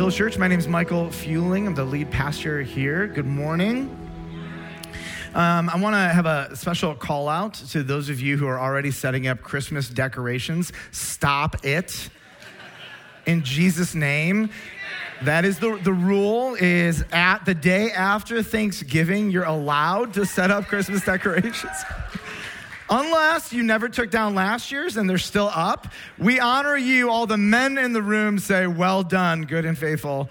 Village Church. My name is Michael Fueling. I'm the lead pastor here. Good morning. Um, I want to have a special call out to those of you who are already setting up Christmas decorations. Stop it. In Jesus' name. That is the, the rule is at the day after Thanksgiving, you're allowed to set up Christmas decorations. Unless you never took down last year's and they're still up, we honor you. All the men in the room say, Well done, good and faithful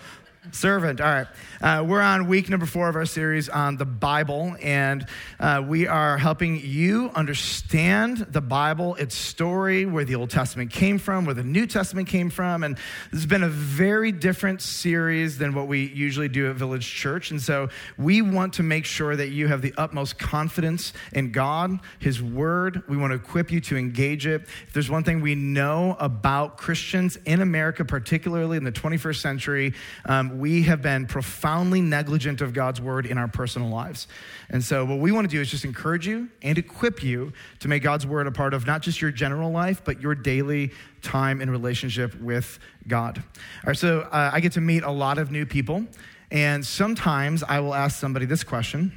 servant. All right. Uh, we're on week number four of our series on the Bible, and uh, we are helping you understand the Bible, its story, where the Old Testament came from, where the New Testament came from. And this has been a very different series than what we usually do at Village Church. And so we want to make sure that you have the utmost confidence in God, His Word. We want to equip you to engage it. If there's one thing we know about Christians in America, particularly in the 21st century, um, we have been profoundly negligent of God's word in our personal lives. And so, what we want to do is just encourage you and equip you to make God's word a part of not just your general life, but your daily time in relationship with God. All right, so uh, I get to meet a lot of new people, and sometimes I will ask somebody this question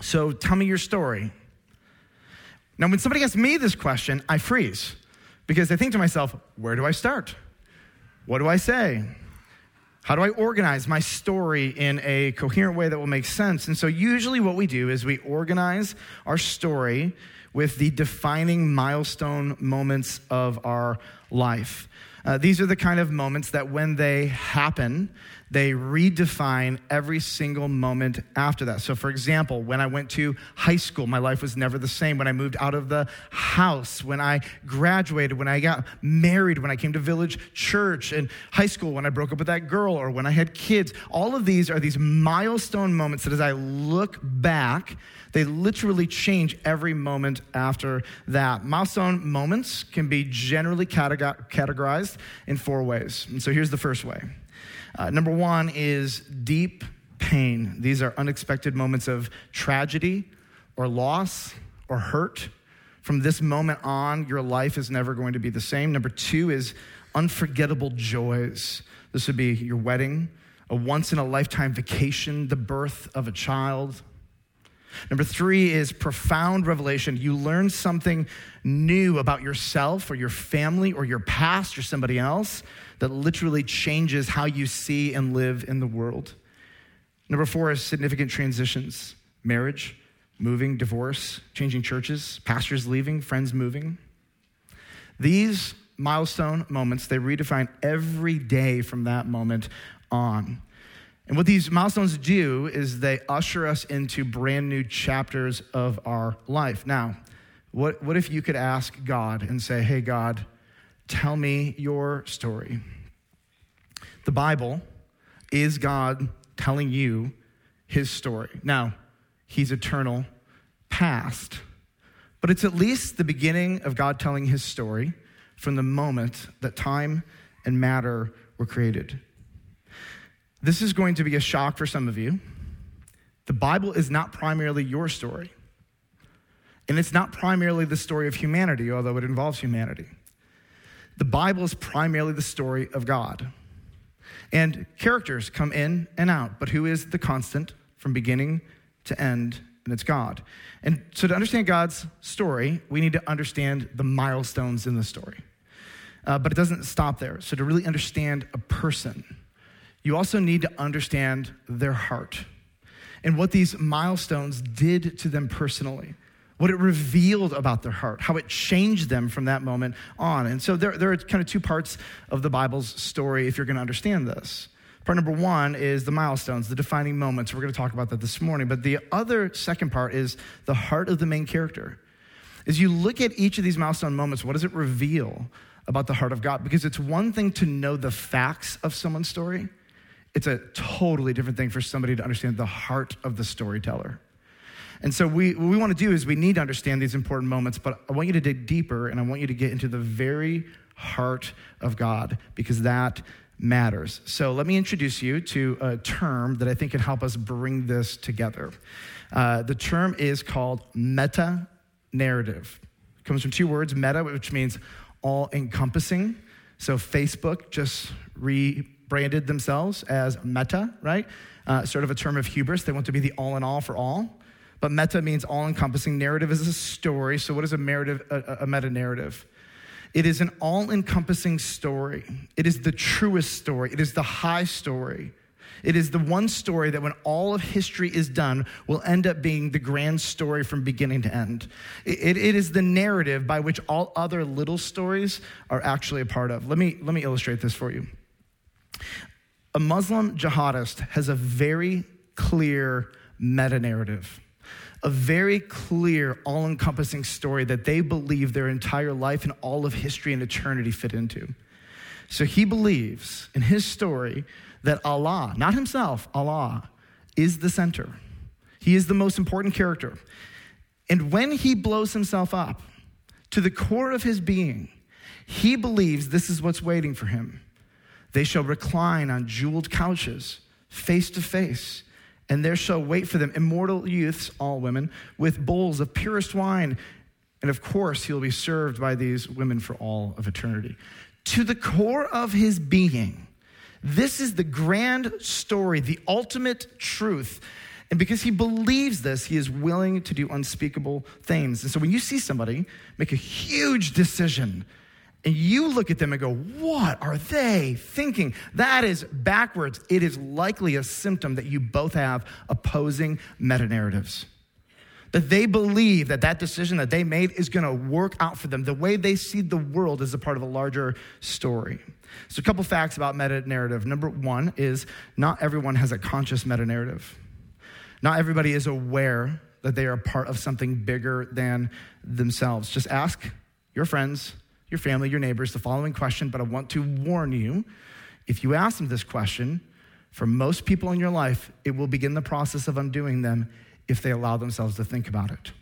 So, tell me your story. Now, when somebody asks me this question, I freeze because I think to myself, where do I start? What do I say? How do I organize my story in a coherent way that will make sense? And so, usually, what we do is we organize our story with the defining milestone moments of our life. Uh, these are the kind of moments that, when they happen, they redefine every single moment after that. So, for example, when I went to high school, my life was never the same. When I moved out of the house, when I graduated, when I got married, when I came to village church, in high school, when I broke up with that girl, or when I had kids, all of these are these milestone moments that as I look back, they literally change every moment after that. Milestone moments can be generally categorized in four ways. And so here's the first way. Uh, number one is deep pain. These are unexpected moments of tragedy or loss or hurt. From this moment on, your life is never going to be the same. Number two is unforgettable joys. This would be your wedding, a once in a lifetime vacation, the birth of a child. Number three is profound revelation. You learn something new about yourself or your family or your past or somebody else that literally changes how you see and live in the world. Number four is significant transitions marriage, moving, divorce, changing churches, pastors leaving, friends moving. These milestone moments, they redefine every day from that moment on. And what these milestones do is they usher us into brand new chapters of our life. Now, what, what if you could ask God and say, Hey, God, Tell me your story. The Bible is God telling you his story. Now, he's eternal past, but it's at least the beginning of God telling his story from the moment that time and matter were created. This is going to be a shock for some of you. The Bible is not primarily your story. And it's not primarily the story of humanity, although it involves humanity. The Bible is primarily the story of God. And characters come in and out, but who is the constant from beginning to end? And it's God. And so, to understand God's story, we need to understand the milestones in the story. Uh, but it doesn't stop there. So, to really understand a person, you also need to understand their heart and what these milestones did to them personally what it revealed about their heart, how it changed them from that moment on. And so there, there are kind of two parts of the Bible's story if you're going to understand this. Part number one is the milestones, the defining moments. We're going to talk about that this morning. But the other second part is the heart of the main character. As you look at each of these milestone moments, what does it reveal about the heart of God? Because it's one thing to know the facts of someone's story, it's a totally different thing for somebody to understand the heart of the storyteller. And so we, what we want to do is we need to understand these important moments, but I want you to dig deeper and I want you to get into the very heart of God because that matters. So let me introduce you to a term that I think can help us bring this together. Uh, the term is called meta narrative. It comes from two words, meta, which means all encompassing. So Facebook just re branded themselves as meta, right? Uh, sort of a term of hubris. They want to be the all in all for all. But meta means all encompassing. Narrative is a story. So, what is a, narrative, a, a meta narrative? It is an all encompassing story. It is the truest story. It is the high story. It is the one story that, when all of history is done, will end up being the grand story from beginning to end. It, it is the narrative by which all other little stories are actually a part of. Let me, let me illustrate this for you. A Muslim jihadist has a very clear meta narrative a very clear, all encompassing story that they believe their entire life and all of history and eternity fit into. So he believes in his story that Allah, not himself, Allah, is the center. He is the most important character. And when he blows himself up to the core of his being, he believes this is what's waiting for him. They shall recline on jeweled couches, face to face and there shall wait for them immortal youths, all women, with bowls of purest wine. And of course, he'll be served by these women for all of eternity. To the core of his being, this is the grand story, the ultimate truth. And because he believes this, he is willing to do unspeakable things. And so when you see somebody make a huge decision and you look at them and go, What are they thinking? That is backwards. It is likely a symptom that you both have opposing meta narratives. That they believe that that decision that they made is going to work out for them. The way they see the world is a part of a larger story. So, a couple facts about meta narrative. Number one is not everyone has a conscious meta narrative. Not everybody is aware that they are part of something bigger than themselves. Just ask your friends, your family, your neighbors the following question, but I want to warn you if you ask them this question, for most people in your life, it will begin the process of undoing them if they allow themselves to think about it.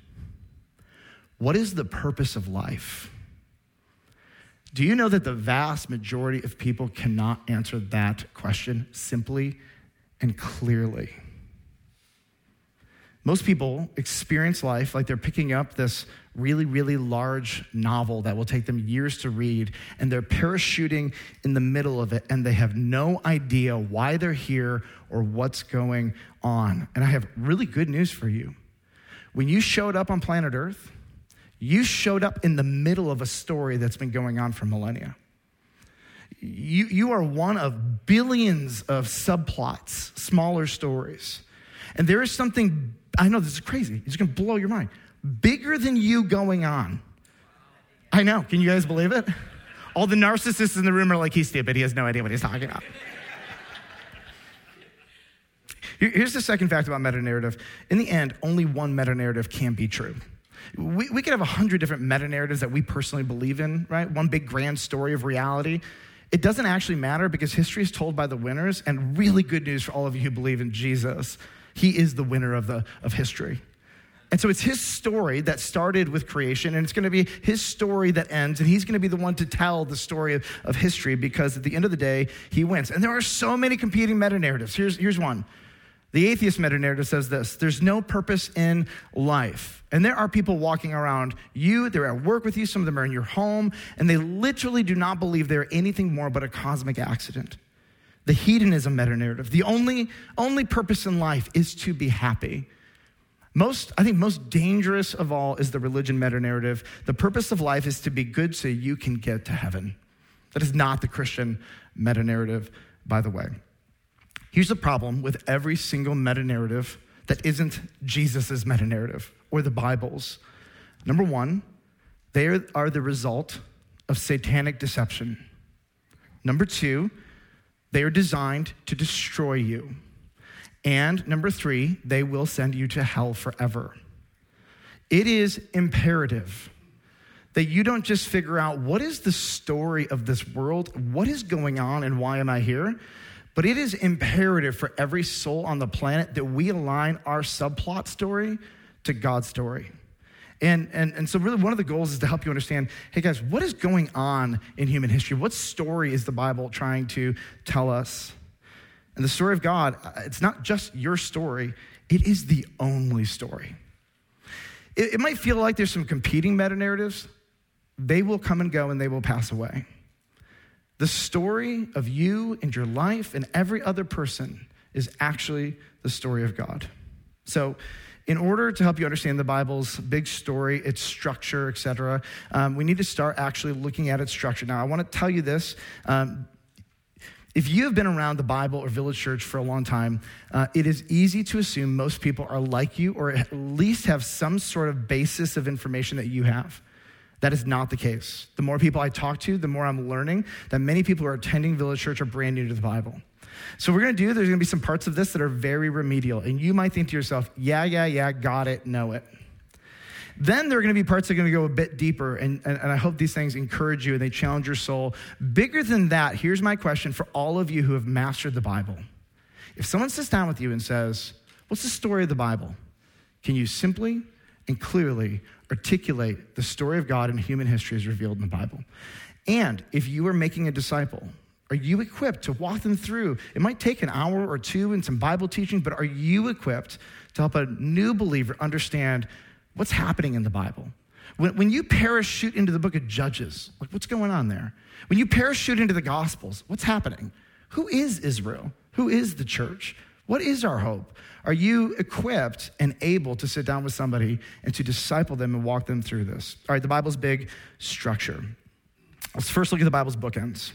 What is the purpose of life? Do you know that the vast majority of people cannot answer that question simply and clearly? Most people experience life like they're picking up this really, really large novel that will take them years to read, and they're parachuting in the middle of it, and they have no idea why they're here or what's going on. And I have really good news for you. When you showed up on planet Earth, you showed up in the middle of a story that's been going on for millennia. You, you are one of billions of subplots, smaller stories. And there is something I know this is crazy. It's going to blow your mind. Bigger than you going on. I know. Can you guys believe it? All the narcissists in the room are like, he's stupid. He has no idea what he's talking about. Here's the second fact about meta narrative. In the end, only one meta narrative can be true. We, we could have a hundred different meta narratives that we personally believe in, right? One big grand story of reality. It doesn't actually matter because history is told by the winners, and really good news for all of you who believe in Jesus. He is the winner of, the, of history. And so it's his story that started with creation, and it's going to be his story that ends, and he's going to be the one to tell the story of, of history because at the end of the day, he wins. And there are so many competing meta narratives. Here's, here's one the atheist meta narrative says this there's no purpose in life. And there are people walking around you, they're at work with you, some of them are in your home, and they literally do not believe they're anything more but a cosmic accident the hedonism meta narrative. The only, only purpose in life is to be happy. Most, I think, most dangerous of all is the religion meta narrative. The purpose of life is to be good so you can get to heaven. That is not the Christian meta narrative, by the way. Here's the problem with every single meta narrative that isn't Jesus' meta narrative or the Bible's. Number one, they are the result of satanic deception. Number two, they are designed to destroy you. And number three, they will send you to hell forever. It is imperative that you don't just figure out what is the story of this world, what is going on, and why am I here? But it is imperative for every soul on the planet that we align our subplot story to God's story. And, and, and so, really, one of the goals is to help you understand hey, guys, what is going on in human history? What story is the Bible trying to tell us? And the story of God, uh, it's not just your story, it is the only story. It, it might feel like there's some competing meta narratives, they will come and go and they will pass away. The story of you and your life and every other person is actually the story of God. So, in order to help you understand the Bible's big story, its structure, etc., um, we need to start actually looking at its structure. Now, I want to tell you this. Um, if you have been around the Bible or Village Church for a long time, uh, it is easy to assume most people are like you or at least have some sort of basis of information that you have. That is not the case. The more people I talk to, the more I'm learning that many people who are attending Village Church are brand new to the Bible. So, we're gonna do, there's gonna be some parts of this that are very remedial. And you might think to yourself, yeah, yeah, yeah, got it, know it. Then there are going to be parts that are going to go a bit deeper, and, and, and, I hope these things encourage you and they challenge your soul. Bigger than that, here's my question for all of you who have mastered the Bible. If someone sits down with you and says, What's the story of the Bible? Can you simply and clearly articulate the story of God in human history as revealed in the Bible? And if you are making a disciple, are you equipped to walk them through? It might take an hour or two and some Bible teaching, but are you equipped to help a new believer understand what's happening in the Bible? When, when you parachute into the book of Judges, like what's going on there? When you parachute into the Gospels, what's happening? Who is Israel? Who is the church? What is our hope? Are you equipped and able to sit down with somebody and to disciple them and walk them through this? All right, the Bible's big structure. Let's first look at the Bible's bookends.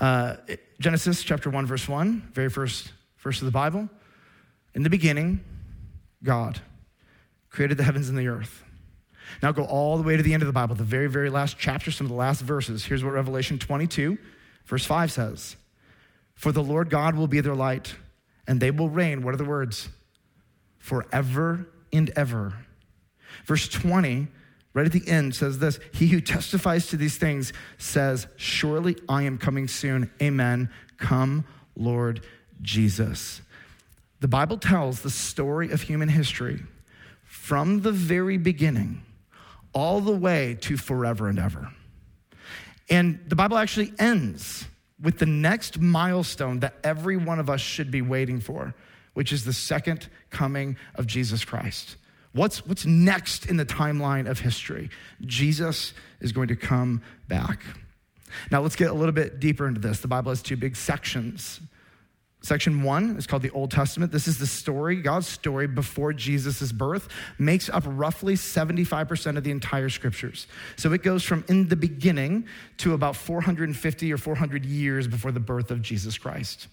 Uh, Genesis chapter 1, verse 1, very first verse of the Bible. In the beginning, God created the heavens and the earth. Now go all the way to the end of the Bible, the very, very last chapter, some of the last verses. Here's what Revelation 22, verse 5 says For the Lord God will be their light, and they will reign. What are the words? Forever and ever. Verse 20 right at the end says this He who testifies to these things says, Surely I am coming soon. Amen. Come, Lord Jesus. The Bible tells the story of human history from the very beginning all the way to forever and ever. And the Bible actually ends with the next milestone that every one of us should be waiting for, which is the second coming of Jesus Christ. What's, what's next in the timeline of history? Jesus is going to come back. Now, let's get a little bit deeper into this. The Bible has two big sections. Section one is called the Old Testament. This is the story, God's story before Jesus' birth, makes up roughly 75% of the entire scriptures. So it goes from in the beginning to about 450 or 400 years before the birth of Jesus Christ.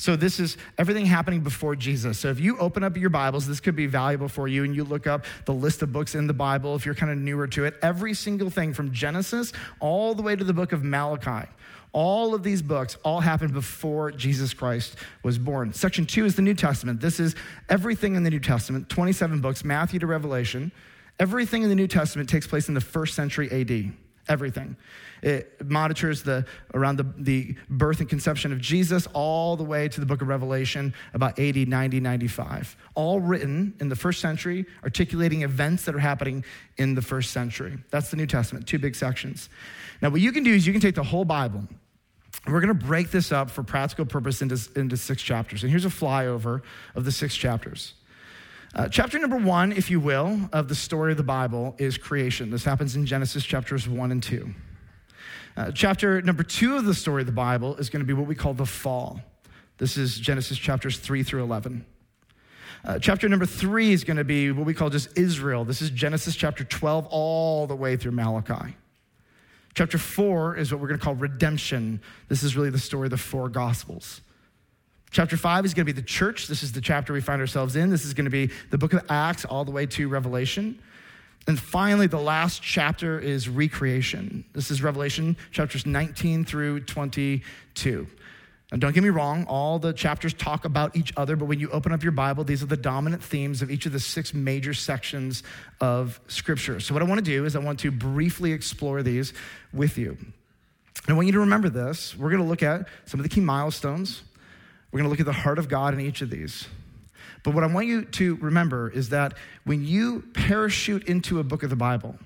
So this is everything happening before Jesus. So if you open up your Bibles, this could be valuable for you, and you look up the list of books in the Bible if you're kind of newer to it. Every single thing from Genesis all the way to the book of Malachi. All of these books all happened before Jesus Christ was born. Section two is the New Testament. This is everything in the New Testament, 27 books, Matthew to Revelation. Everything in the New Testament takes place in the first century AD. Everything. It monitors the, around the, the birth and conception of Jesus all the way to the book of Revelation, about 80, 90, 95. All written in the first century, articulating events that are happening in the first century. That's the New Testament, two big sections. Now, what you can do is you can take the whole Bible, we're going to break this up for practical purpose into, into six chapters. And here's a flyover of the six chapters. Uh, chapter number one, if you will, of the story of the Bible is creation. This happens in Genesis chapters one and two. Uh, chapter number two of the story of the Bible is going to be what we call the fall. This is Genesis chapters 3 through 11. Uh, chapter number three is going to be what we call just Israel. This is Genesis chapter 12 all the way through Malachi. Chapter four is what we're going to call redemption. This is really the story of the four gospels. Chapter five is going to be the church. This is the chapter we find ourselves in. This is going to be the book of Acts all the way to Revelation. And finally, the last chapter is recreation. This is Revelation chapters 19 through 22. And don't get me wrong, all the chapters talk about each other, but when you open up your Bible, these are the dominant themes of each of the six major sections of Scripture. So, what I want to do is I want to briefly explore these with you. And I want you to remember this. We're going to look at some of the key milestones. We're going to look at the heart of God in each of these. But what I want you to remember is that when you parachute into a book of the Bible,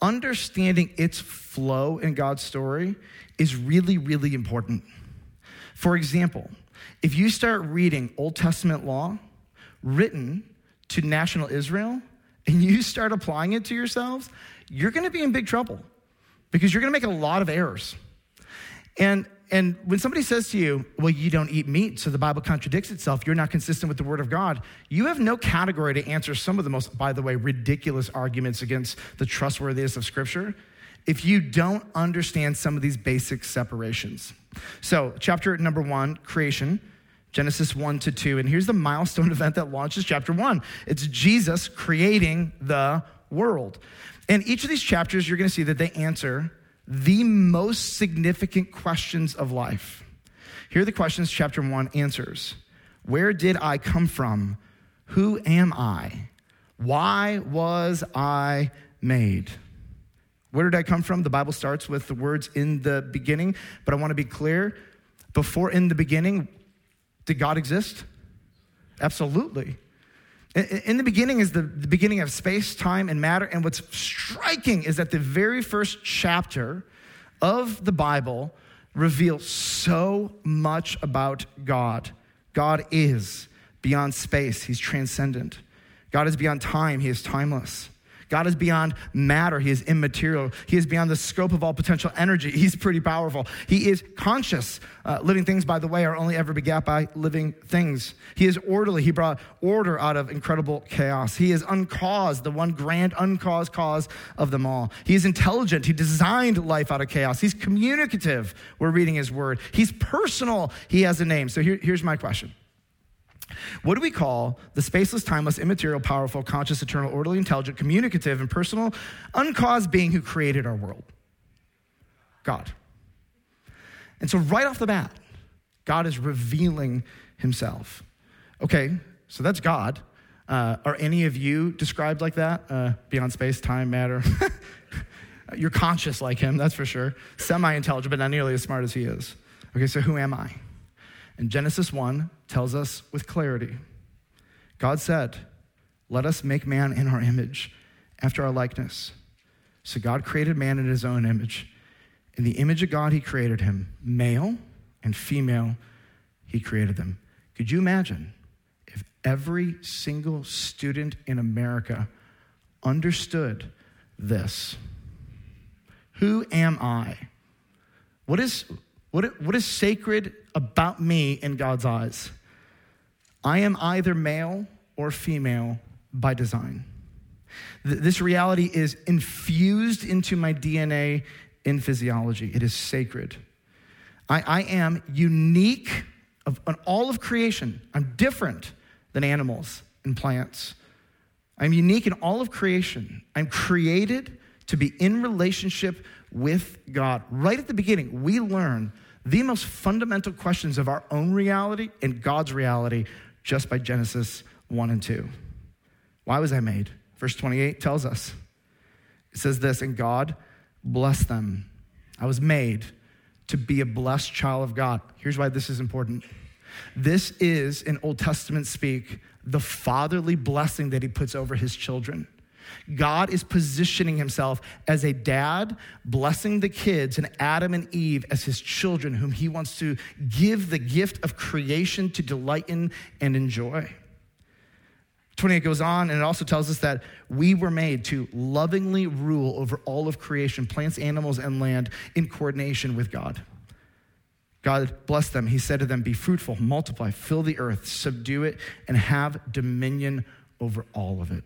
understanding its flow in God's story is really, really important. For example, if you start reading Old Testament law written to national Israel and you start applying it to yourselves, you're going to be in big trouble because you're going to make a lot of errors. And And when somebody says to you, well, you don't eat meat, so the Bible contradicts itself, you're not consistent with the Word of God, you have no category to answer some of the most, by the way, ridiculous arguments against the trustworthiness of Scripture if you don't understand some of these basic separations. So, chapter number one, creation. Genesis 1 to 2. And here's the milestone event that launches chapter 1 it's Jesus creating the world. And each of these chapters, you're going to see that they answer the most significant questions of life. Here are the questions chapter 1 answers Where did I come from? Who am I? Why was I made? Where did I come from? The Bible starts with the words in the beginning, but I want to be clear. Before in the beginning, did God exist? Absolutely. In the beginning is the, beginning of space, time, and matter. And what's striking is that the very first chapter of the Bible reveals so much about God. God is beyond space, He's transcendent. God is beyond time, He is timeless. God is beyond matter. He is immaterial. He is beyond the scope of all potential energy. He's pretty powerful. He is conscious. Uh, living things, by the way, are only ever begat by living things. He is orderly. He brought order out of incredible chaos. He is uncaused, the one grand uncaused cause of them all. He is intelligent. He designed life out of chaos. He's communicative. We're reading his word. He's personal. He has a name. So here, here's my question what do we call the spaceless, timeless, immaterial, powerful, conscious, eternal, orderly, intelligent, communicative, and personal, uncaused being who created our world? God. And so, right off the bat, God is revealing himself. Okay, so that's God. Uh, are any of you described like that? Uh, beyond space, time, matter? You're conscious like him, that's for sure. Semi intelligent, but not nearly as smart as he is. Okay, so who am I? And Genesis 1 tells us with clarity God said, Let us make man in our image, after our likeness. So God created man in his own image. In the image of God, he created him. Male and female, he created them. Could you imagine if every single student in America understood this? Who am I? What is, what, what is sacred about me in God's eyes? I am either male or female by design. This reality is infused into my DNA in physiology. It is sacred. I, I am unique of, on all of creation. I'm different than animals and plants. I'm unique in all of creation. I'm created to be in relationship with God. Right at the beginning, we learn the most fundamental questions of our own reality and God's reality just by Genesis 1 and 2. Why was I made? Verse 28 tells us. It says this, and God blessed them. I was made to be a blessed child of God. Here's why this is important. This is, in Old Testament speak, the fatherly blessing that he puts over his children. God is positioning himself as a dad, blessing the kids and Adam and Eve as his children, whom he wants to give the gift of creation to delight in and enjoy. 28 goes on, and it also tells us that we were made to lovingly rule over all of creation, plants, animals, and land in coordination with God. God blessed them. He said to them, Be fruitful, multiply, fill the earth, subdue it, and have dominion over all of it.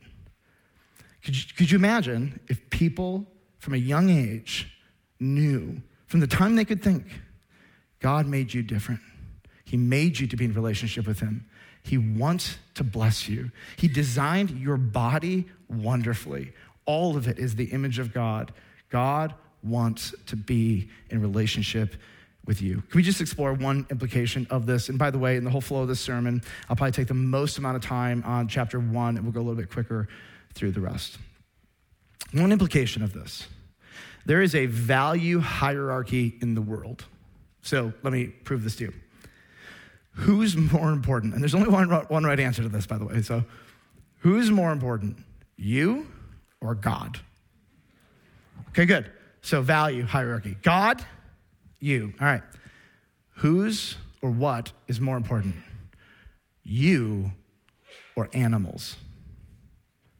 Could you, could you imagine if people from a young age knew, from the time they could think, God made you different? He made you to be in relationship with Him. He wants to bless you. He designed your body wonderfully. All of it is the image of God. God wants to be in relationship with you. Can we just explore one implication of this? And by the way, in the whole flow of this sermon, I'll probably take the most amount of time on chapter one, and we'll go a little bit quicker through the rest. One implication of this there is a value hierarchy in the world. So let me prove this to you. Who's more important? And there's only one, one right answer to this, by the way. So, who's more important, you or God? Okay, good. So, value hierarchy God, you. All right. Who's or what is more important, you or animals?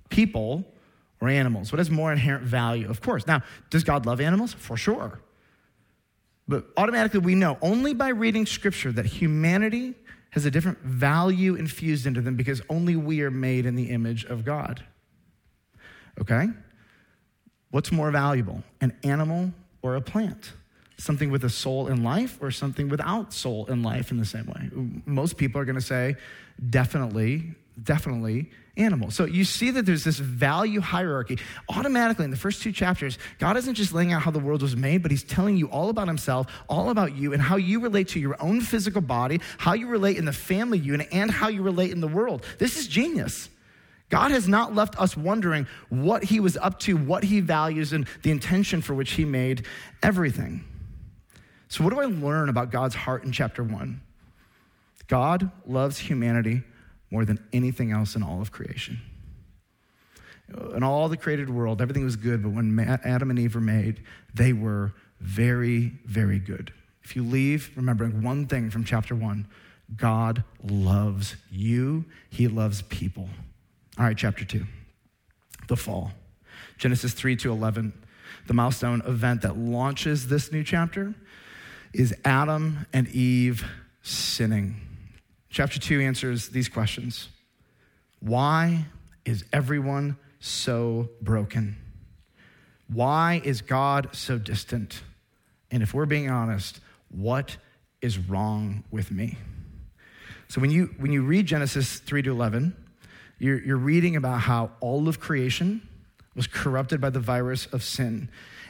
People or animals? What has more inherent value? Of course. Now, does God love animals? For sure. But automatically we know only by reading scripture that humanity has a different value infused into them because only we are made in the image of God. Okay? What's more valuable, an animal or a plant? Something with a soul and life or something without soul and life in the same way? Most people are going to say, definitely, definitely animal. So you see that there's this value hierarchy. Automatically, in the first two chapters, God isn't just laying out how the world was made, but He's telling you all about Himself, all about you, and how you relate to your own physical body, how you relate in the family unit, and how you relate in the world. This is genius. God has not left us wondering what He was up to, what He values, and the intention for which He made everything. So, what do I learn about God's heart in chapter one? God loves humanity more than anything else in all of creation. In all the created world, everything was good, but when Adam and Eve were made, they were very, very good. If you leave remembering one thing from chapter one, God loves you, He loves people. All right, chapter two, the fall. Genesis 3 to 11, the milestone event that launches this new chapter is Adam and Eve sinning. Chapter 2 answers these questions Why is everyone so broken? Why is God so distant? And if we're being honest, what is wrong with me? So when you, when you read Genesis 3 to 11, you're, you're reading about how all of creation was corrupted by the virus of sin.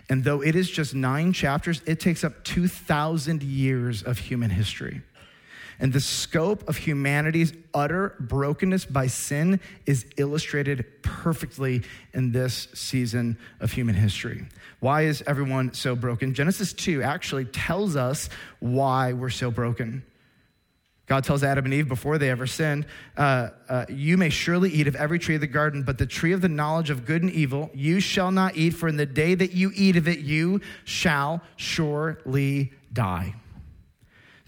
And though it is just nine chapters, it takes up 2,000 years of human history. And the scope of humanity's utter brokenness by sin is illustrated perfectly in this season of human history. Why is everyone so broken? Genesis 2 actually tells us why we're so broken. God tells Adam and Eve before they ever sinned, uh, uh, You may surely eat of every tree of the garden, but the tree of the knowledge of good and evil you shall not eat, for in the day that you eat of it, you shall surely die.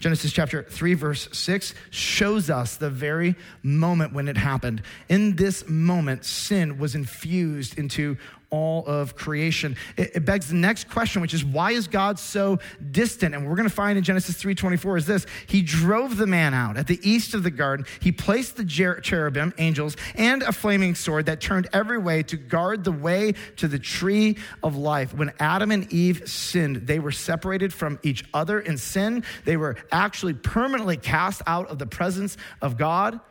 Genesis chapter 3, verse 6 shows us the very moment when it happened. In this moment, sin was infused into all of creation. It, it, begs the next question, which is why is God so distant? And we're going to find in Genesis 3:24 is this: He drove the man out at the east of the garden. He placed the cherubim, angels, and a flaming sword that turned every way to guard the way to the tree of life. When Adam and Eve sinned, they were separated from each other in sin. They were actually permanently cast out of the presence of God.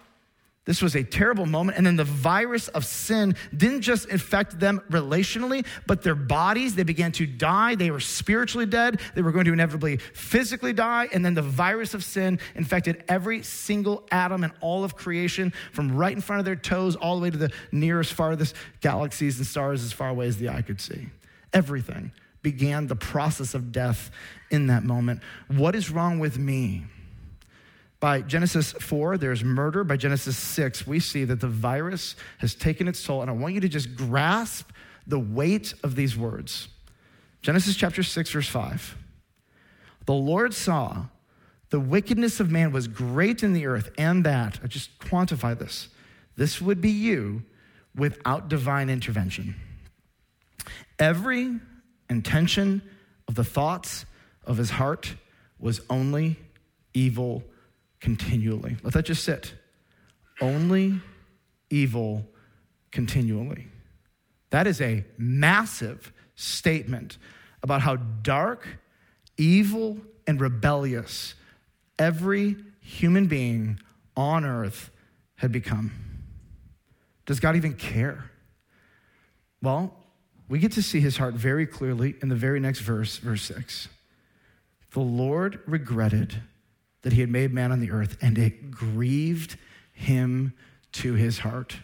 This was a terrible moment. And then the virus of sin didn't just infect them relationally, but their bodies. They began to die. They were spiritually dead. They were going to inevitably physically die. And then the virus of sin infected every single atom in all of creation, from right in front of their toes all the way to the nearest, farthest galaxies and stars as far away as the eye could see. Everything began the process of death in that moment. What is wrong with me? By Genesis 4, there's murder. By Genesis 6, we see that the virus has taken its toll. And I want you to just grasp the weight of these words. Genesis chapter 6, verse 5. The Lord saw the wickedness of man was great in the earth, and that, I just quantify this, this would be you without divine intervention. Every intention of the thoughts of his heart was only evil continually. Let that just sit. Only evil continually. That is a massive statement about how dark, evil, and rebellious every human being on earth had become. Does God even care? Well, we get to see his heart very clearly in the very next verse, verse 6. The Lord regretted that he had made man on the earth, and it grieved him to his heart.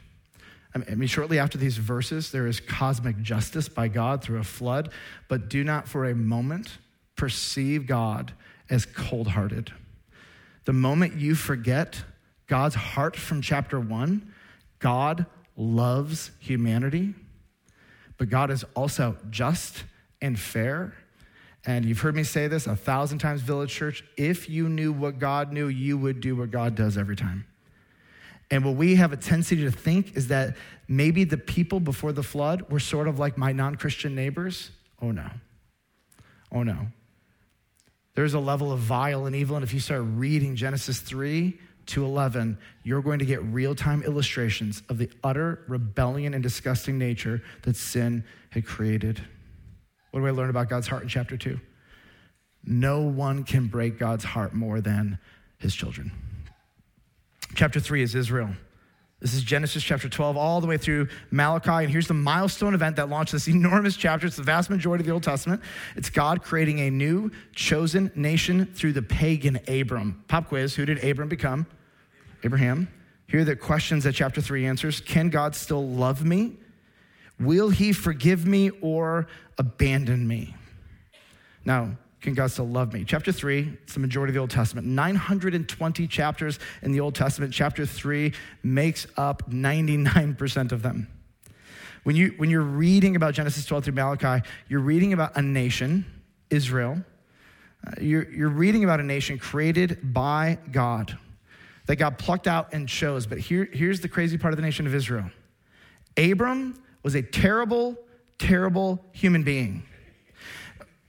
I mean, shortly after these verses, there is cosmic justice by God through a flood, but do not for a moment perceive God as cold hearted. The moment you forget God's heart from chapter one, God loves humanity, but God is also just and fair and you've heard me say this a thousand times, Village Church. If you knew what God knew, you would do what God does every time. And what we have a tendency to think is that maybe the people before the flood were sort of like my non Christian neighbors. Oh no. Oh no. There's a level of vile and evil. And if you start reading Genesis 3 to 11, you're going to get real time illustrations of the utter rebellion and disgusting nature that sin had created. What do I learn about God's heart in chapter 2? No one can break God's heart more than his children. Chapter 3 is Israel. This is Genesis chapter 12, all the way through Malachi. And here's the milestone event that launched this enormous chapter. It's the vast majority of the Old Testament. It's God creating a new chosen nation through the pagan Abram. Pop quiz Who did Abram become? Abraham. Here are the questions that chapter 3 answers Can God still love me? Will he forgive me or abandon me? Now, can God still love me? Chapter 3, it's the majority of the Old Testament. 920 chapters in the Old Testament. Chapter 3 makes up 99% of them. When, you, when you're reading about Genesis 12 through Malachi, you're reading about a nation, Israel. Uh, you're, you're reading about a nation created by God that God plucked out and chose. But here, here's the crazy part of the nation of Israel Abram was a terrible, terrible human being.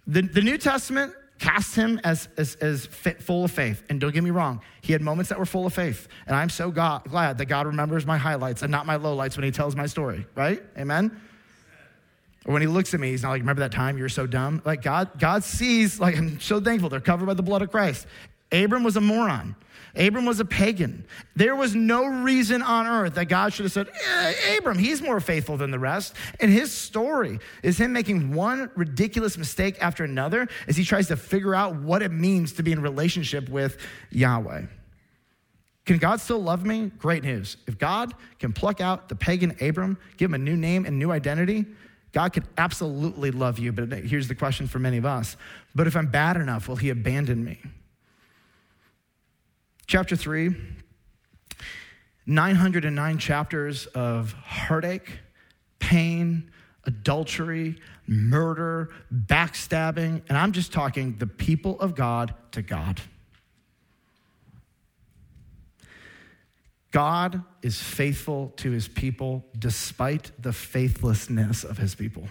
The, the New Testament casts him as, as, as full of faith. And don't get me wrong, he had moments that were full of faith. And I'm so God, glad that God remembers my highlights and not my lowlights when he tells my story, right? Amen? Or when he looks at me, he's not like, remember that time you were so dumb? Like God, God sees, like, I'm so thankful they're covered by the blood of Christ. Abram was a moron. Abram was a pagan. There was no reason on earth that God should have said, eh, Abram, he's more faithful than the rest. And his story is him making one ridiculous mistake after another as he tries to figure out what it means to be in relationship with Yahweh. Can God still love me? Great news. If God can pluck out the pagan Abram, give him a new name and new identity, God could absolutely love you. But here's the question for many of us But if I'm bad enough, will he abandon me? Chapter 3, 909 chapters of heartache, pain, adultery, murder, backstabbing, and I'm just talking the people of God to God. God is faithful to his people despite the faithlessness of his people.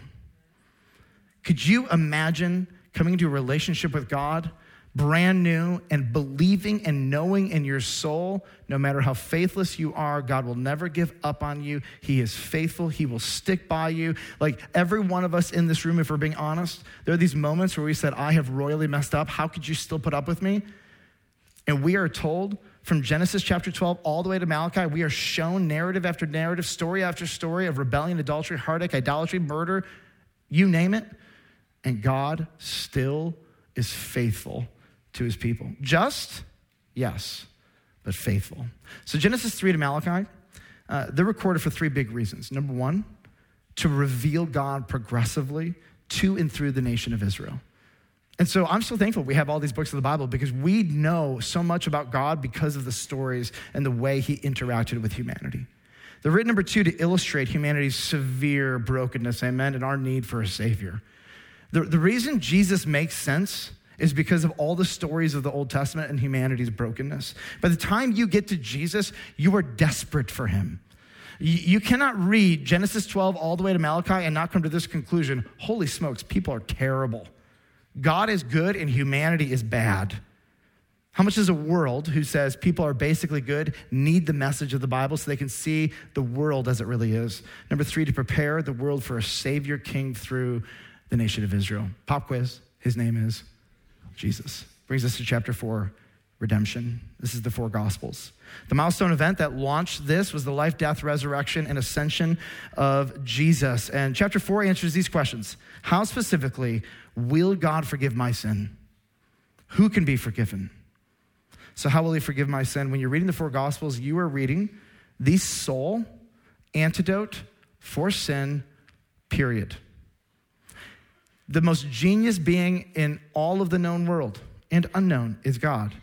Could you imagine coming into a relationship with God brand new and believing and knowing in your soul, no matter how faithless you are, God will never give up on you. He is faithful, He will stick by you. Like every one of us in this room, if we're being honest, there are these moments where we said, I have royally messed up. How could you still put up with me? And we are told from Genesis chapter 12 all the way to Malachi, we are shown narrative after narrative, story after story of rebellion, adultery, heartache, idolatry, murder, you name it. And God still is faithful to his people. Just, yes, but faithful. So Genesis 3 to Malachi, uh, they're recorded for three big reasons. Number one, to reveal God progressively to and through the nation of Israel. And so I'm so thankful we have all these books of the Bible because we know so much about God because of the stories and the way he interacted with humanity. They're written, number two, to illustrate humanity's severe brokenness, amen, and our need for a Savior. The, the reason Jesus makes sense is because of all the stories of the Old Testament and humanity's brokenness. By the time you get to Jesus, you are desperate for him. You cannot read Genesis 12 all the way to Malachi and not come to this conclusion holy smokes, people are terrible. God is good and humanity is bad. How much does a world who says people are basically good need the message of the Bible so they can see the world as it really is? Number three, to prepare the world for a Savior King through the nation of Israel. Pop quiz. His name is Jesus. Brings us to chapter four redemption. This is the four gospels. The milestone event that launched this was the life, death, resurrection, and ascension of Jesus. And chapter four answers these questions How specifically will God forgive my sin? Who can be forgiven? So, how will he forgive my sin? When you're reading the four gospels, you are reading the sole antidote for sin, period the most genius being in all of the known world and unknown is God.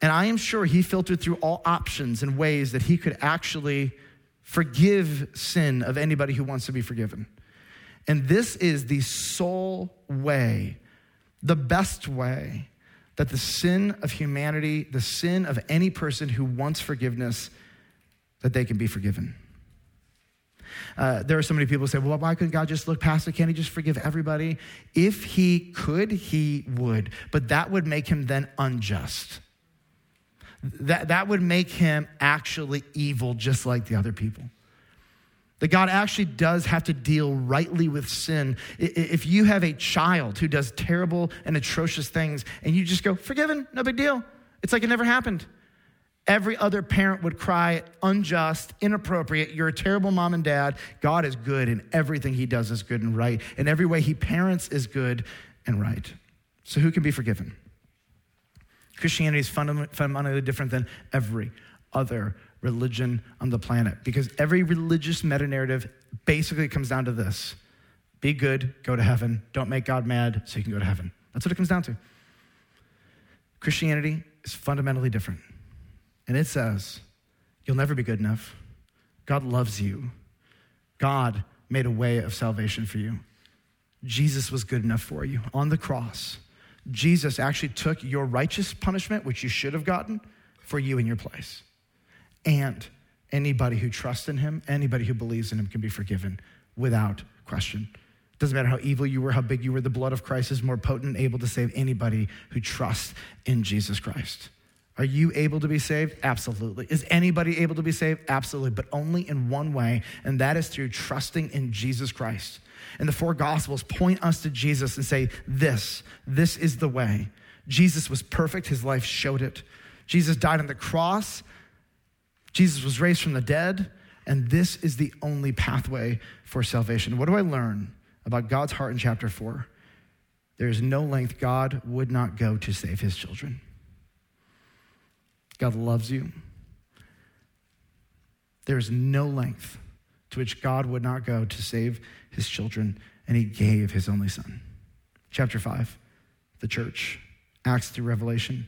And I am sure he filtered through all options and ways that he could actually forgive sin of anybody who wants to be forgiven. And this is the sole way, the best way that the sin of humanity, the sin of any person who wants forgiveness, that they can be forgiven. Uh, there are so many people who say, well, why couldn't God just look past it? Can't he just forgive everybody? If he could, he would. But that would make him then unjust. That, that would make him actually evil, just like the other people. That God actually does have to deal rightly with sin. If you have a child who does terrible and atrocious things and you just go, forgiven, no big deal, it's like it never happened. Every other parent would cry, unjust, inappropriate. You're a terrible mom and dad. God is good, and everything he does is good and right. And every way he parents is good and right. So, who can be forgiven? Christianity is fundamentally different than every other religion on the planet because every religious meta narrative basically comes down to this be good, go to heaven. Don't make God mad so you can go to heaven. That's what it comes down to. Christianity is fundamentally different. And it says, You'll never be good enough. God loves you. God made a way of salvation for you. Jesus was good enough for you on the cross. Jesus actually took your righteous punishment, which you should have gotten, for you in your place. And anybody who trusts in him, anybody who believes in him can be forgiven without question. Doesn't matter how evil you were, how big you were, the blood of Christ is more potent able to save anybody who trusts in Jesus Christ. Are you able to be saved? Absolutely. Is anybody able to be saved? Absolutely, but only in one way, and that is through trusting in Jesus Christ. And the four gospels point us to Jesus and say, This, this is the way. Jesus was perfect, his life showed it. Jesus died on the cross, Jesus was raised from the dead, and this is the only pathway for salvation. What do I learn about God's heart in chapter four? There is no length God would not go to save his children. God loves you. There is no length to which God would not go to save his children, and he gave his only son. Chapter 5, the church, Acts through Revelation.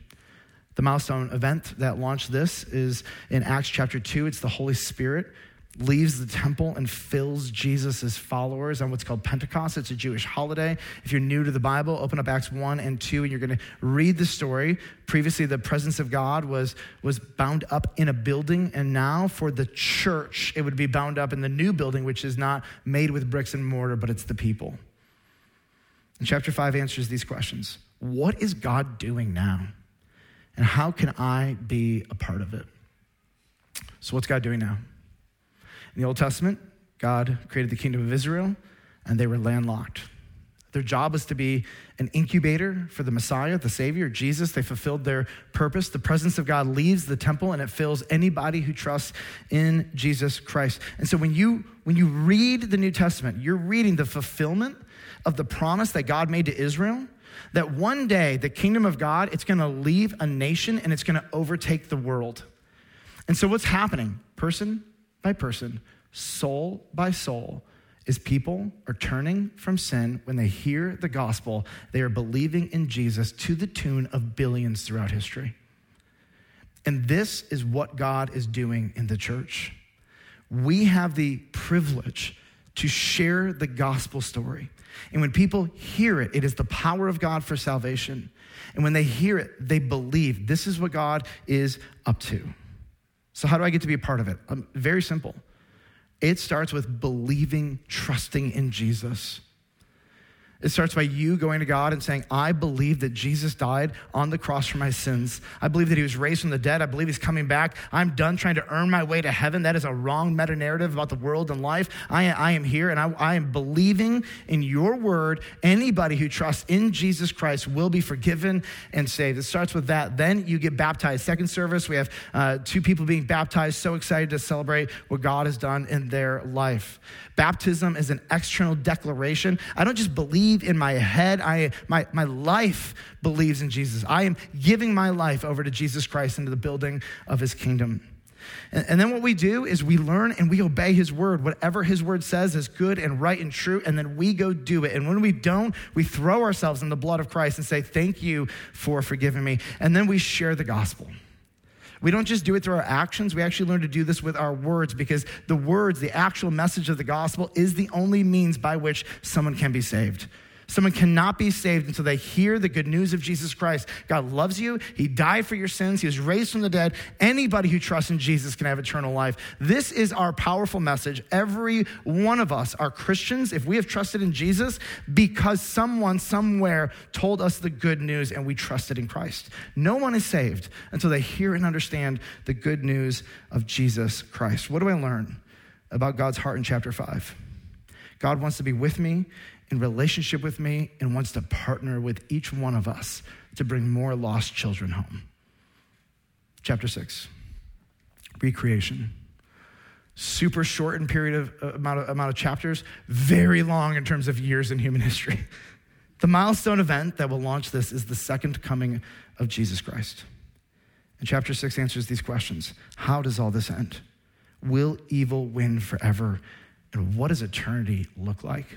The milestone event that launched this is in Acts chapter 2. It's the Holy Spirit leaves the temple and fills Jesus' followers on what's called Pentecost. It's a Jewish holiday. If you're new to the Bible, open up Acts 1 and 2, and you're going to read the story. Previously, the presence of God was, was bound up in a building, and now for the church, it would be bound up in the new building, which is not made with bricks and mortar, but it's the people. And chapter 5 answers these questions What is God doing now? And how can I be a part of it? So, what's God doing now? In the Old Testament, God created the kingdom of Israel, and they were landlocked. Their job was to be an incubator for the Messiah, the Savior, Jesus. They fulfilled their purpose. The presence of God leaves the temple and it fills anybody who trusts in Jesus Christ. And so when you when you read the New Testament, you're reading the fulfillment of the promise that God made to Israel that one day the kingdom of God, it's going to leave a nation and it's going to overtake the world. And so what's happening? Person by person, soul by soul, is people are turning from sin when they hear the gospel. They are believing in Jesus to the tune of billions throughout history. And this is what God is doing in the church. We have the privilege to share the gospel story. And when people hear it, it is the power of God for salvation. And when they hear it, they believe this is what God is up to. So, how do I get to be a part of it? Um, very simple. It starts with believing, trusting in Jesus. It starts by you going to God and saying, I believe that Jesus died on the cross for my sins. I believe that he was raised from the dead. I believe he's coming back. I'm done trying to earn my way to heaven. That is a wrong meta narrative about the world and life. I, I am here and I, I am believing in your word. Anybody who trusts in Jesus Christ will be forgiven and saved. It starts with that. Then you get baptized. Second service, we have uh, two people being baptized. So excited to celebrate what God has done in their life. Baptism is an external declaration. I don't just believe in my head, I, my, my life believes in Jesus. I am giving my life over to Jesus Christ into the building of his kingdom. And, and then what we do is we learn and we obey his word. Whatever his word says is good and right and true, and then we go do it. And when we don't, we throw ourselves in the blood of Christ and say, Thank you for forgiving me. And then we share the gospel. We don't just do it through our actions, we actually learn to do this with our words because the words, the actual message of the gospel, is the only means by which someone can be saved. Someone cannot be saved until they hear the good news of Jesus Christ. God loves you. He died for your sins. He was raised from the dead. Anybody who trusts in Jesus can have eternal life. This is our powerful message. Every one of us are Christians if we have trusted in Jesus because someone somewhere told us the good news and we trusted in Christ. No one is saved until they hear and understand the good news of Jesus Christ. What do I learn about God's heart in chapter 5? God wants to be with me, in relationship with me, and wants to partner with each one of us to bring more lost children home. Chapter 6 Recreation. Super short in period of uh, amount, of amount of chapters, very long in terms of years in human history. The milestone event that will launch this is the second coming of Jesus Christ. And chapter 6 answers these questions How does all this end? Will evil win forever? And what does eternity look like?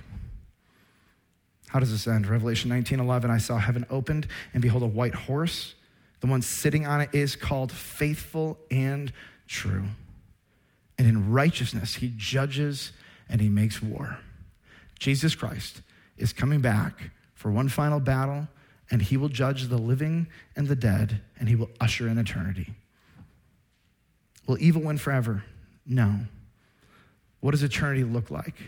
How does this end? Revelation 19 11, I saw heaven opened, and behold, a white horse. The one sitting on it is called faithful and true. And in righteousness, he judges and he makes war. Jesus Christ is coming back for one final battle, and he will judge the living and the dead, and he will usher in eternity. Will evil win forever? No. What does eternity look like?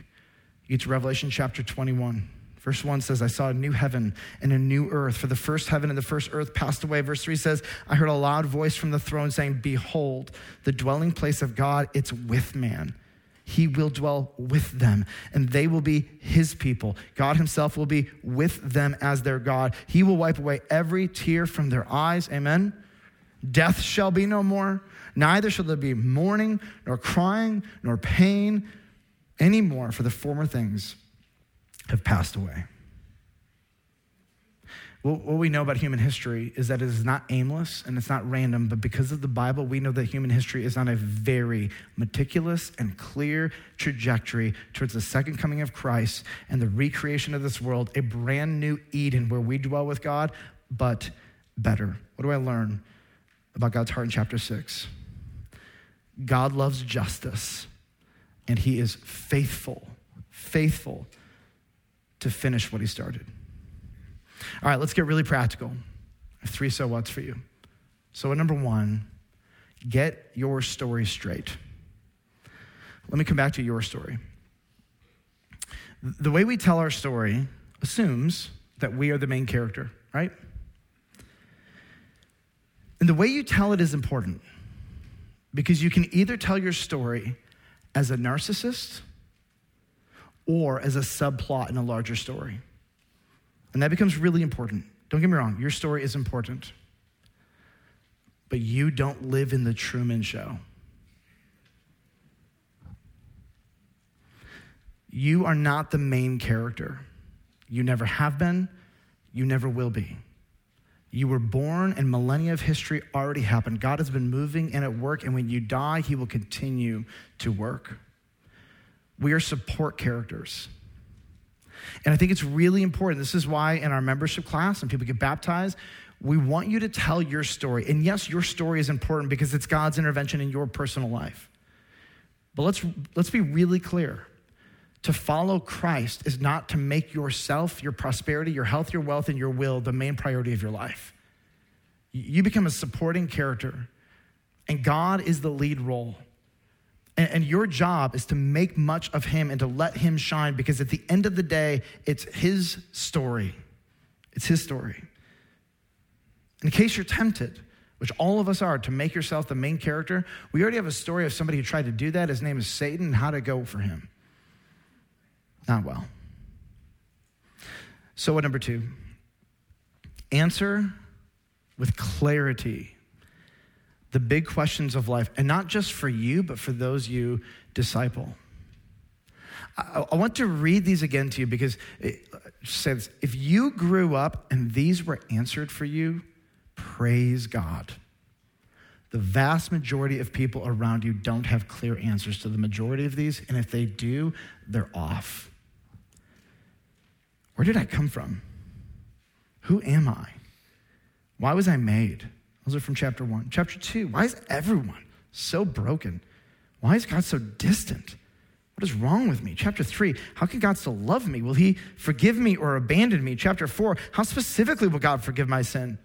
You get to Revelation chapter 21. Verse 1 says, I saw a new heaven and a new earth, for the first heaven and the first earth passed away. Verse 3 says, I heard a loud voice from the throne saying, Behold, the dwelling place of God, it's with man. He will dwell with them, and they will be his people. God himself will be with them as their God. He will wipe away every tear from their eyes. Amen. Death shall be no more, neither shall there be mourning, nor crying, nor pain anymore, for the former things have passed away. What we know about human history is that it is not aimless and it's not random, but because of the Bible, we know that human history is on a very meticulous and clear trajectory towards the second coming of Christ and the recreation of this world, a brand new Eden where we dwell with God, but better. What do I learn? about God's heart in chapter 6. God loves justice, and he is faithful, faithful to finish what he started. All right, let's get really practical. I have three so what's for you. So, number one, get your story straight. Let me come back to your story. The way we tell our story assumes that we are the main character, right? And the way you tell it is important because you can either tell your story as a narcissist or as a subplot in a larger story. And that becomes really important. Don't get me wrong, your story is important. But you don't live in the Truman Show. You are not the main character. You never have been, you never will be. You were born, and millennia of history already happened. God has been moving and at work, and when you die, He will continue to work. We are support characters. And I think it's really important. This is why in our membership class, when people get baptized, we want you to tell your story. And yes, your story is important because it's God's intervention in your personal life. But let's, let's be really clear. To follow Christ is not to make yourself, your prosperity, your health, your wealth, and your will the main priority of your life. You become a supporting character, and God is the lead role. And, your job is to make much of Him and to let Him shine because at the end of the day, it's His story. It's His story. In case you're tempted, which all of us are, to make yourself the main character, we already have a story of somebody who tried to do that. His name is Satan, and how to go for him. Not well. So, what number two? Answer with clarity the big questions of life, and not just for you, but for those you disciple. I, I want to read these again to you because it says if you grew up and these were answered for you, praise God. The vast majority of people around you don't have clear answers to the majority of these, and if they do, they're off. Where did I come from? Who am I? Why was I made? Those are from chapter one. Chapter two, why is everyone so broken? Why is God so distant? What is wrong with me? Chapter three, how can God still love me? Will he forgive me or abandon me? Chapter four, how specifically will God forgive my sin?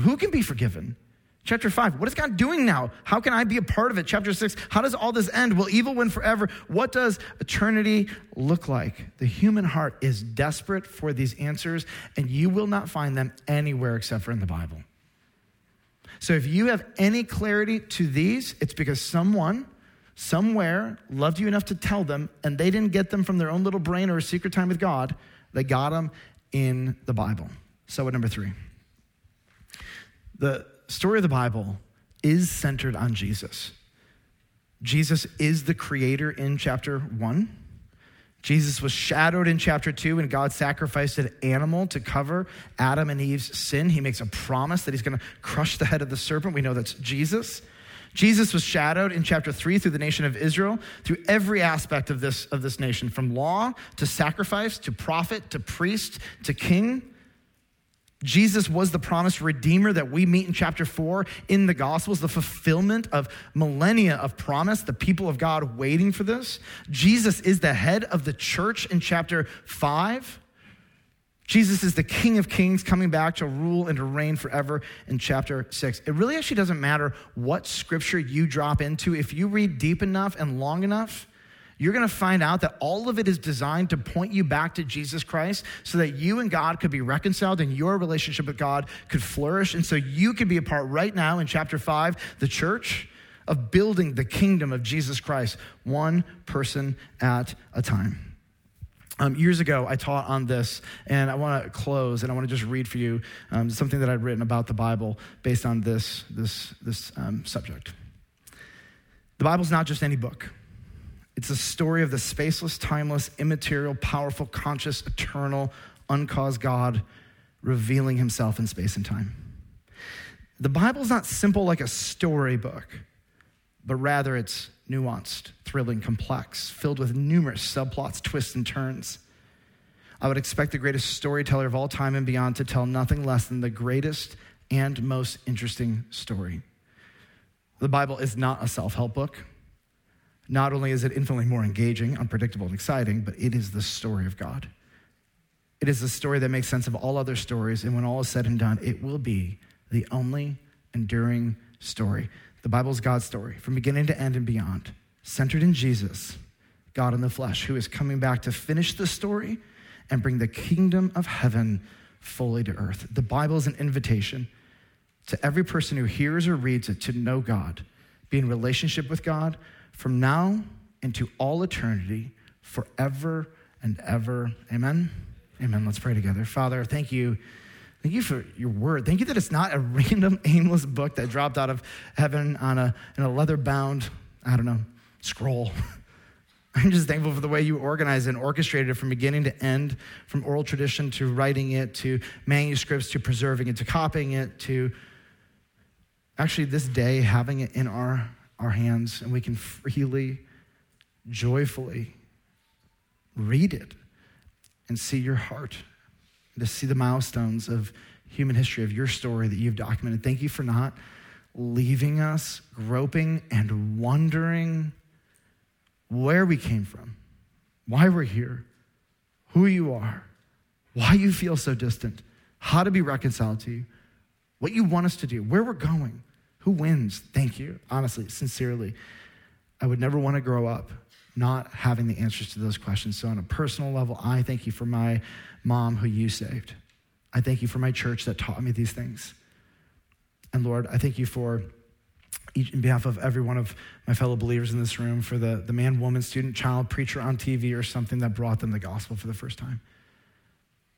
Who can be forgiven? Chapter 5, what is God doing now? How can I be a part of it? Chapter 6, how does all this end? Will evil win forever? What does eternity look like? The human heart is desperate for these answers, and you will not find them anywhere except for in the Bible. So if you have any clarity to these, it's because someone somewhere loved you enough to tell them, and they didn't get them from their own little brain or a secret time with God. They got them in the Bible. So, at number three? The story of the Bible is centered on Jesus. Jesus is the creator in chapter one. Jesus was shadowed in chapter two, when God sacrificed an animal to cover Adam and Eve's sin. He makes a promise that he's going to crush the head of the serpent. We know that's Jesus. Jesus was shadowed in chapter three through the nation of Israel, through every aspect of this, of this nation, from law to sacrifice to prophet to priest to king. Jesus was the promised redeemer that we meet in chapter four in the Gospels, the fulfillment of millennia of promise, the people of God waiting for this. Jesus is the head of the church in chapter five. Jesus is the King of Kings coming back to rule and to reign forever in chapter six. It really actually doesn't matter what scripture you drop into. If you read deep enough and long enough, you're going to find out that all of it is designed to point you back to Jesus Christ so that you and God could be reconciled and your relationship with God could flourish. And so you could be a part right now in chapter five, the church, of building the kingdom of Jesus Christ, one person at a time. Um, years ago, I taught on this, and I want to close, and I want to just read for you um, something that I'd written about the Bible based on this, this, this um, subject. The Bible's not just any book. It's a story of the spaceless, timeless, immaterial, powerful, conscious, eternal, uncaused God revealing himself in space and time. The Bible's not simple like a storybook, but rather it's nuanced, thrilling, complex, filled with numerous subplots, twists, and turns. I would expect the greatest storyteller of all time and beyond to tell nothing less than the greatest and most interesting story. The Bible is not a self help book. Not only is it infinitely more engaging, unpredictable, and exciting, but it is the story of God. It is the story that makes sense of all other stories, and when all is said and done, it will be the only enduring story. The Bible is God's story from beginning to end and beyond, centered in Jesus, God in the flesh, who is coming back to finish the story and bring the kingdom of heaven fully to earth. The Bible is an invitation to every person who hears or reads it to know God, be in relationship with God, from now into all eternity, forever and ever. Amen. Amen. Let's pray together. Father, thank you. Thank you for your word. Thank you that it's not a random, aimless book that dropped out of heaven on a, in a leather bound, I don't know, scroll. I'm just thankful for the way you organized and orchestrated it from beginning to end, from oral tradition to writing it to manuscripts to preserving it to copying it to actually this day having it in our our hands and we can freely, joyfully read it and see your heart, to see the milestones of human history, of your story that you've documented. Thank you for not leaving us groping and wondering where we came from, why we're here, who you are, why you feel so distant, how to be reconciled to you, what you want us to do, where we're going. Who wins? Thank you. Honestly, sincerely. I would never want to grow up not having the answers to those questions. So, on a personal level, I thank you for my mom who you saved. I thank you for my church that taught me these things. And Lord, I thank you for each, in behalf of every one of my fellow believers in this room, for the, the man, woman, student, child, preacher on TV, or something that brought them the gospel for the first time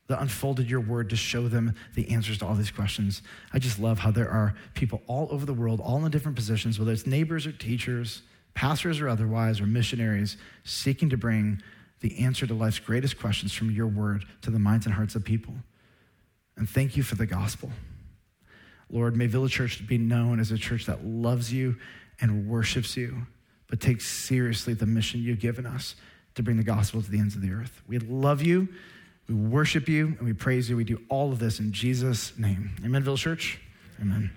that unfolded your word to show them the answers to all these questions. I just love how there are people all over the world, all in different positions, whether it's neighbors or teachers, pastors or otherwise, or missionaries, seeking to bring the answer to life's greatest questions from your word to the minds and hearts of people. And thank you for the gospel. Lord, may Village Church be known as a church that loves you and worships you, but takes seriously the mission you've given us to bring the gospel to the ends of the earth. We love you. We worship you and we praise you. We do all of this in Jesus' name. Amen, Village Church? Amen.